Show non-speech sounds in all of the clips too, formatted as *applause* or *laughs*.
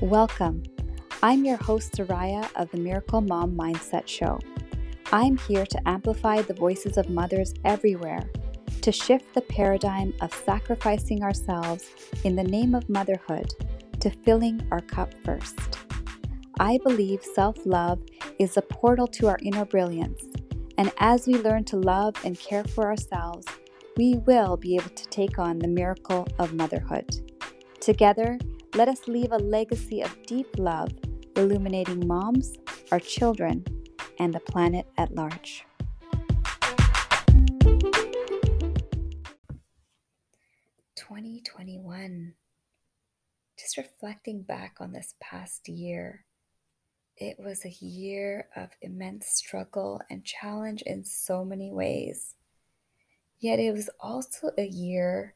Welcome. I'm your host, Soraiya of the Miracle Mom Mindset Show. I'm here to amplify the voices of mothers everywhere, to shift the paradigm of sacrificing ourselves in the name of motherhood to filling our cup first. I believe self love is a portal to our inner brilliance, and as we learn to love and care for ourselves, we will be able to take on the miracle of motherhood. Together, let us leave a legacy of deep love, illuminating moms, our children, and the planet at large. Twenty twenty one. Just reflecting back on this past year, it was a year of immense struggle and challenge in so many ways. Yet it was also a year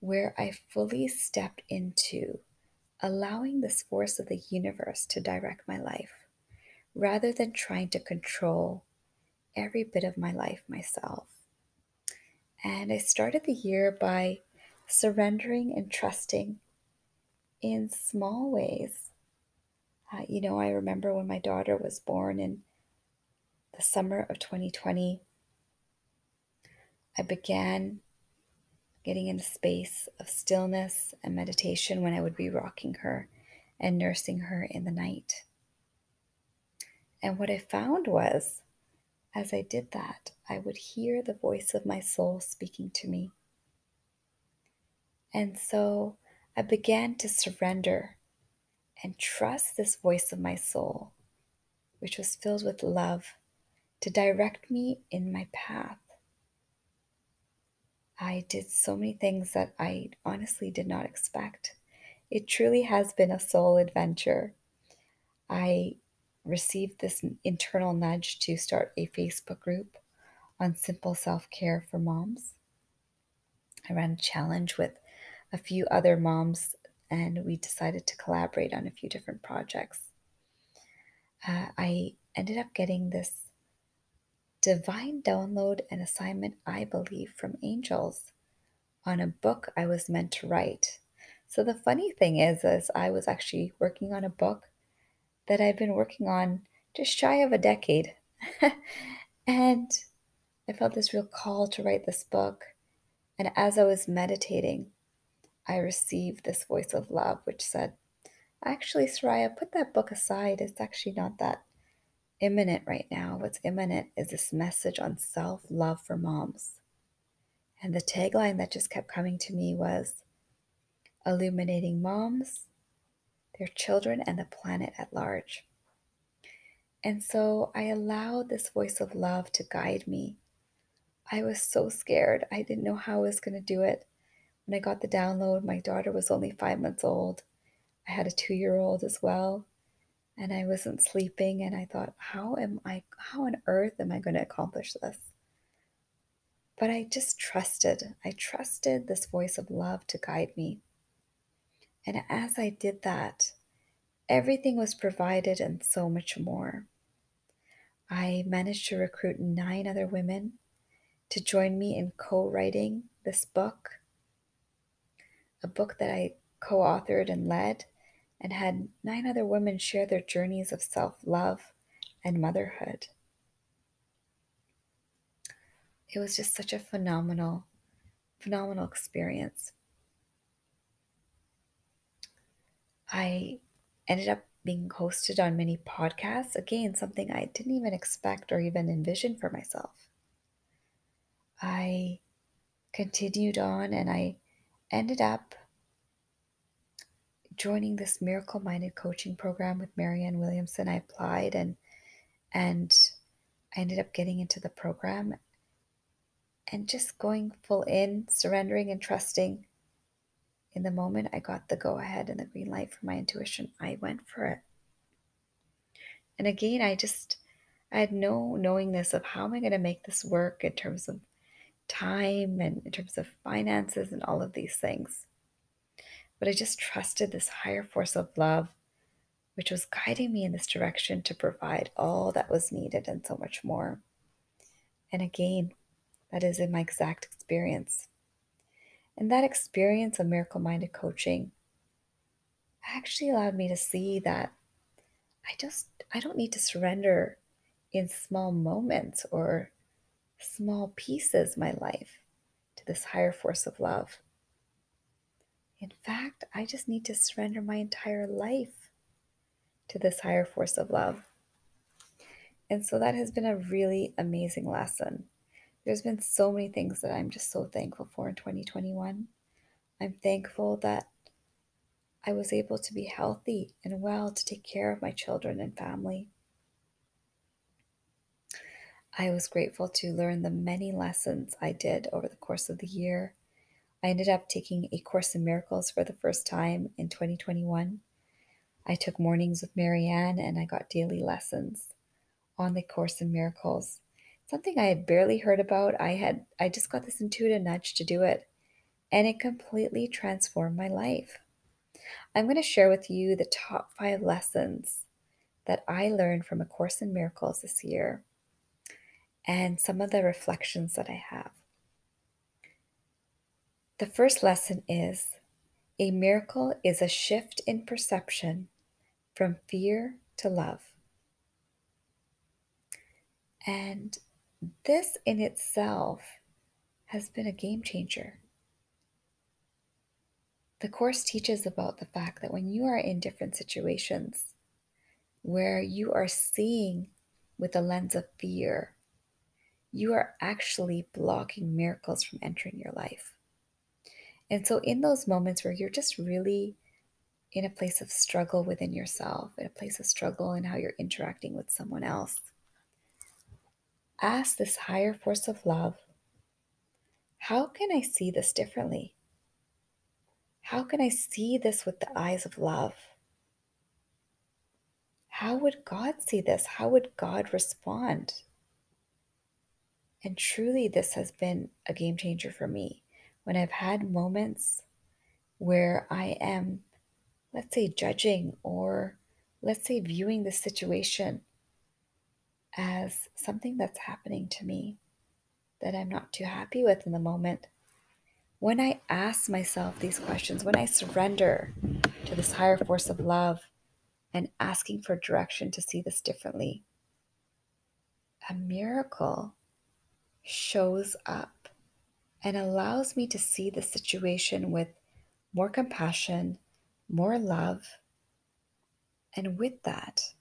where I fully stepped into allowing this force of the universe to direct my life rather than trying to control every bit of my life myself. And I started the year by surrendering and trusting in small ways. Uh, you know, I remember when my daughter was born in the summer of 2020, I began getting in a space of stillness and meditation when I would be rocking her and nursing her in the night. And what I found was, as I did that, I would hear the voice of my soul speaking to me. And so I began to surrender and trust this voice of my soul, which was filled with love, to direct me in my path. I did so many things that I honestly did not expect. It truly has been a soul adventure. I received this internal nudge to start a Facebook group on simple self care for moms. I ran a challenge with a few other moms, and we decided to collaborate on a few different projects. Uh, I ended up getting this divine download and assignment, I believe, from angels on a book I was meant to write. So the funny thing is, is I was actually working on a book that I've been working on just shy of a decade. *laughs* and I felt this real call to write this book. And as I was meditating, I received this voice of love, which said, Actually, Soraiya, put that book aside. It's actually not that imminent right now. What's imminent is this message on self love for moms. And the tagline that just kept coming to me was illuminating moms, their children, and the planet at large. And so I allowed this voice of love to guide me. I was so scared. I didn't know how I was going to do it. When I got the download, my daughter was only five months old. I had a two year old as well and I wasn't sleeping and I thought how am I how on earth am I going to accomplish this? But I just trusted. I trusted this voice of love to guide me. And as I did that, everything was provided and so much more. I managed to recruit nine other women to join me in co writing this book, a book that I co authored and led and had nine other women share their journeys of self love and motherhood. It was just such a phenomenal, phenomenal experience. I ended up being hosted on many podcasts. Again, something I didn't even expect or even envision for myself. I continued on and I ended up joining this miracle minded coaching program with Marianne Williamson, I applied and and I ended up getting into the program and just going full in, surrendering and trusting. In the moment I got the go ahead and the green light from my intuition, I went for it. And again, I just I had no knowingness of how am I going to make this work in terms of time and in terms of finances and all of these things. But I just trusted this higher force of love, which was guiding me in this direction to provide all that was needed and so much more. And again, that is in my exact experience. And that experience of miracle minded coaching actually allowed me to see that I just I don't need to surrender in small moments or small pieces my life to this higher force of love. In fact, I just need to surrender my entire life to this higher force of love. And so that has been a really amazing lesson. There's been so many things that I'm just so thankful for in 2021. I'm thankful that I was able to be healthy and well to take care of my children and family. I was grateful to learn the many lessons I did over the course of the year. I ended up taking A Course in Miracles for the first time in 2021. I took mornings with Marianne and I got daily lessons on the Course in Miracles. Something I had barely heard about. I had I just got this intuitive nudge to do it, and it completely transformed my life. I'm going to share with you the top five lessons that I learned from A Course in Miracles this year and some of the reflections that I have. The first lesson is a miracle is a shift in perception from fear to love. And this in itself has been a game changer. The Course teaches about the fact that when you are in different situations where you are seeing with a lens of fear, you are actually blocking miracles from entering your life. And so, in those moments where you're just really in a place of struggle within yourself, in a place of struggle in how you're interacting with someone else, ask this higher force of love how can I see this differently? How can I see this with the eyes of love? How would God see this? How would God respond? And truly, this has been a game changer for me when I've had moments where I am, let's say, judging or let's say, viewing the situation as something that's happening to me that I'm not too happy with in the moment when I ask myself these questions, when I surrender to this higher force of love and asking for direction to see this differently, a miracle shows up and allows me to see the situation with more compassion, more love. And with that,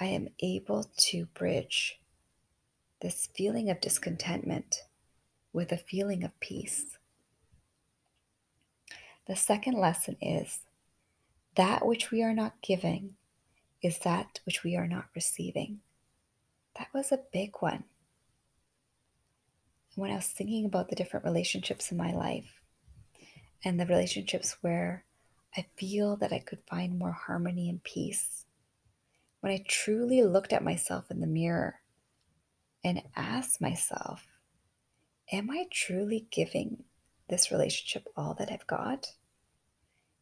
I am able to bridge this feeling of discontentment with a feeling of peace. The second lesson is that which we are not giving is that which we are not receiving. That was a big one. When I was thinking about the different relationships in my life and the relationships where I feel that I could find more harmony and peace, when I truly looked at myself in the mirror and asked myself, Am I truly giving this relationship all that I've got?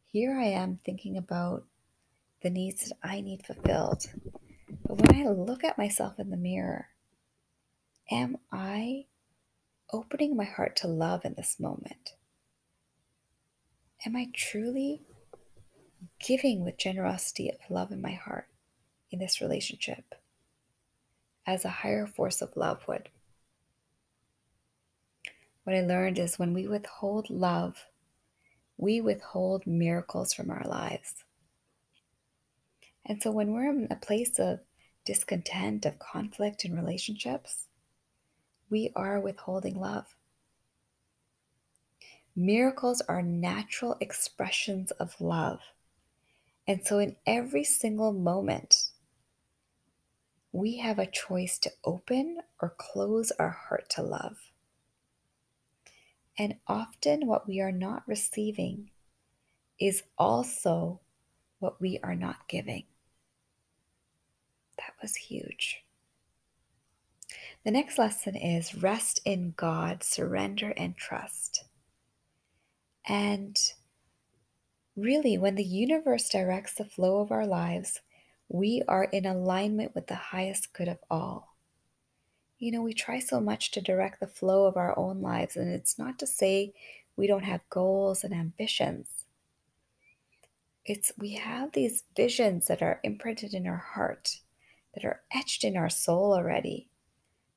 Here I am thinking about the needs that I need fulfilled. But when I look at myself in the mirror, am I opening my heart to love in this moment? Am I truly giving with generosity of love in my heart in this relationship as a higher force of love would? What I learned is when we withhold love, we withhold miracles from our lives. And so when we're in a place of discontent, of conflict in relationships, we are withholding love. Miracles are natural expressions of love. And so, in every single moment, we have a choice to open or close our heart to love. And often, what we are not receiving is also what we are not giving. That was huge. The next lesson is rest in God, surrender and trust. And really, when the universe directs the flow of our lives, we are in alignment with the highest good of all you know, we try so much to direct the flow of our own lives. And it's not to say we don't have goals and ambitions, It's we have these visions that are imprinted in our heart, that are etched in our soul already,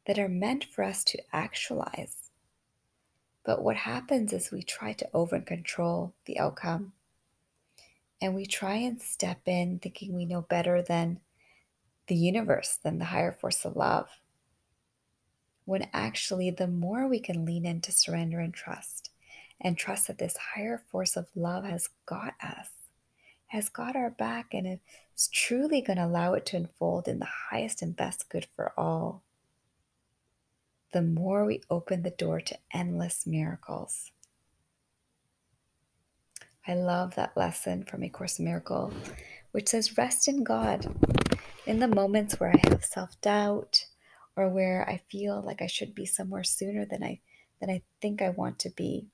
that are meant for us to actualize. But what happens is we try to over control the outcome. And we try and step in thinking we know better than the universe, than the higher force of love. When actually, the more we can lean into surrender and trust, and trust that this higher force of love has got us, has got our back, and is truly going to allow it to unfold in the highest and best good for all, the more we open the door to endless miracles. I love that lesson from A Course in Miracle, which says, Rest in God. In the moments where I have self doubt or where I feel like I should be somewhere sooner than I, than I think I want to be,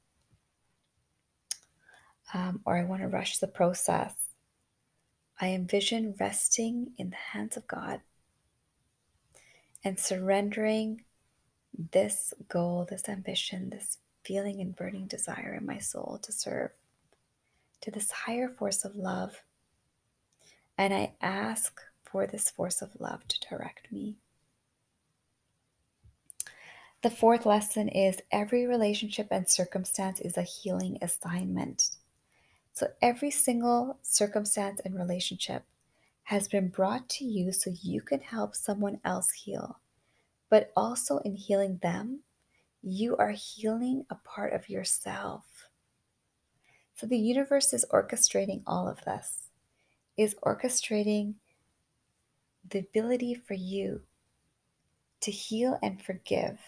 um, or I want to rush the process, I envision resting in the hands of God and surrendering this goal, this ambition, this feeling and burning desire in my soul to serve to this higher force of love. And I ask for this force of love to direct me. The fourth lesson is every relationship and circumstance is a healing assignment. So every single circumstance and relationship has been brought to you so you can help someone else heal. But also in healing them, you are healing a part of yourself. So the universe is orchestrating all of this, is orchestrating the ability for you to heal and forgive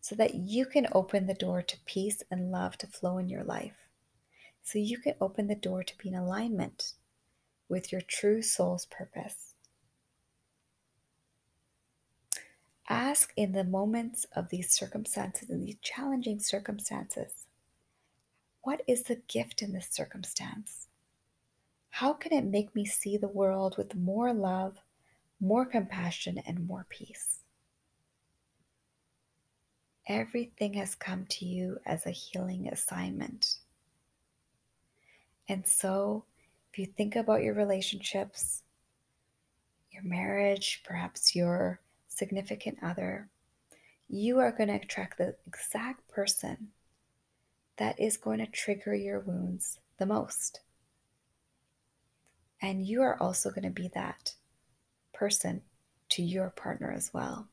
so that you can open the door to peace and love to flow in your life so you can open the door to be in alignment with your true soul's purpose. Ask in the moments of these circumstances, in these challenging circumstances, what is the gift in this circumstance? How can it make me see the world with more love, more compassion, and more peace? Everything has come to you as a healing assignment. And so, if you think about your relationships, your marriage, perhaps your significant other, you are going to attract the exact person that is going to trigger your wounds the most. And you are also going to be that person to your partner as well.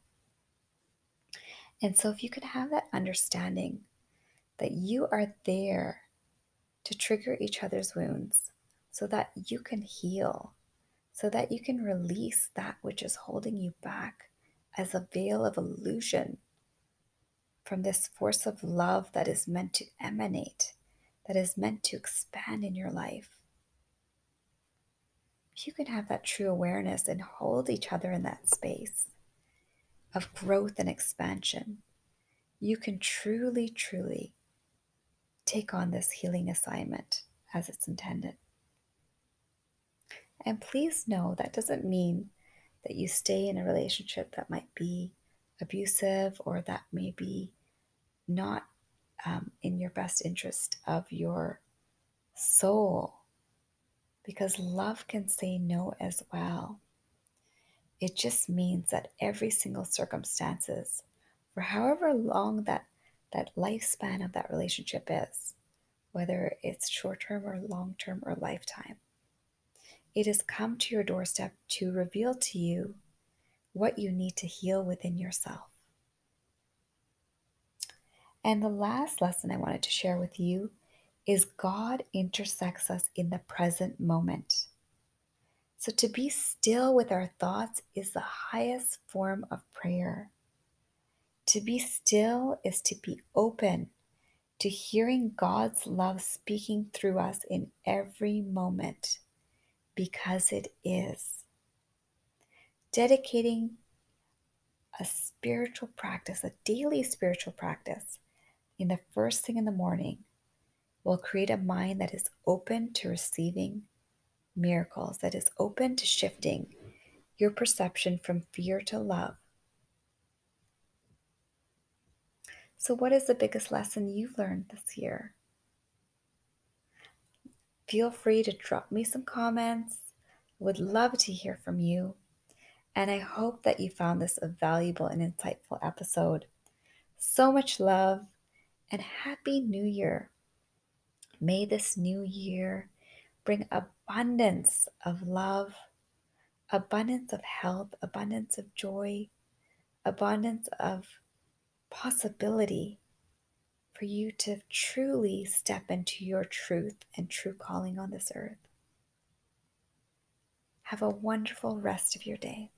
And so, if you can have that understanding that you are there to trigger each other's wounds so that you can heal, so that you can release that which is holding you back as a veil of illusion from this force of love that is meant to emanate, that is meant to expand in your life. You can have that true awareness and hold each other in that space of growth and expansion. You can truly, truly take on this healing assignment as it's intended. And please know that doesn't mean that you stay in a relationship that might be abusive or that may be not um, in your best interest of your soul. Because love can say no as well. It just means that every single circumstances, for however long that that lifespan of that relationship is, whether it's short term or long term or lifetime. It has come to your doorstep to reveal to you what you need to heal within yourself. And the last lesson I wanted to share with you is God intersects us in the present moment. So, to be still with our thoughts is the highest form of prayer. To be still is to be open to hearing God's love speaking through us in every moment because it is. Dedicating a spiritual practice, a daily spiritual practice, in the first thing in the morning will create a mind that is open to receiving miracles, that is open to shifting your perception from fear to love So, what is the biggest lesson you've learned this year? Feel free to drop me some comments. Would love to hear from you. And I hope that you found this a valuable and insightful episode. So much love and Happy New Year. May this new year bring abundance of love, abundance of health, abundance of joy, abundance of possibility for you to truly step into your truth and true calling on this earth. Have a wonderful rest of your day.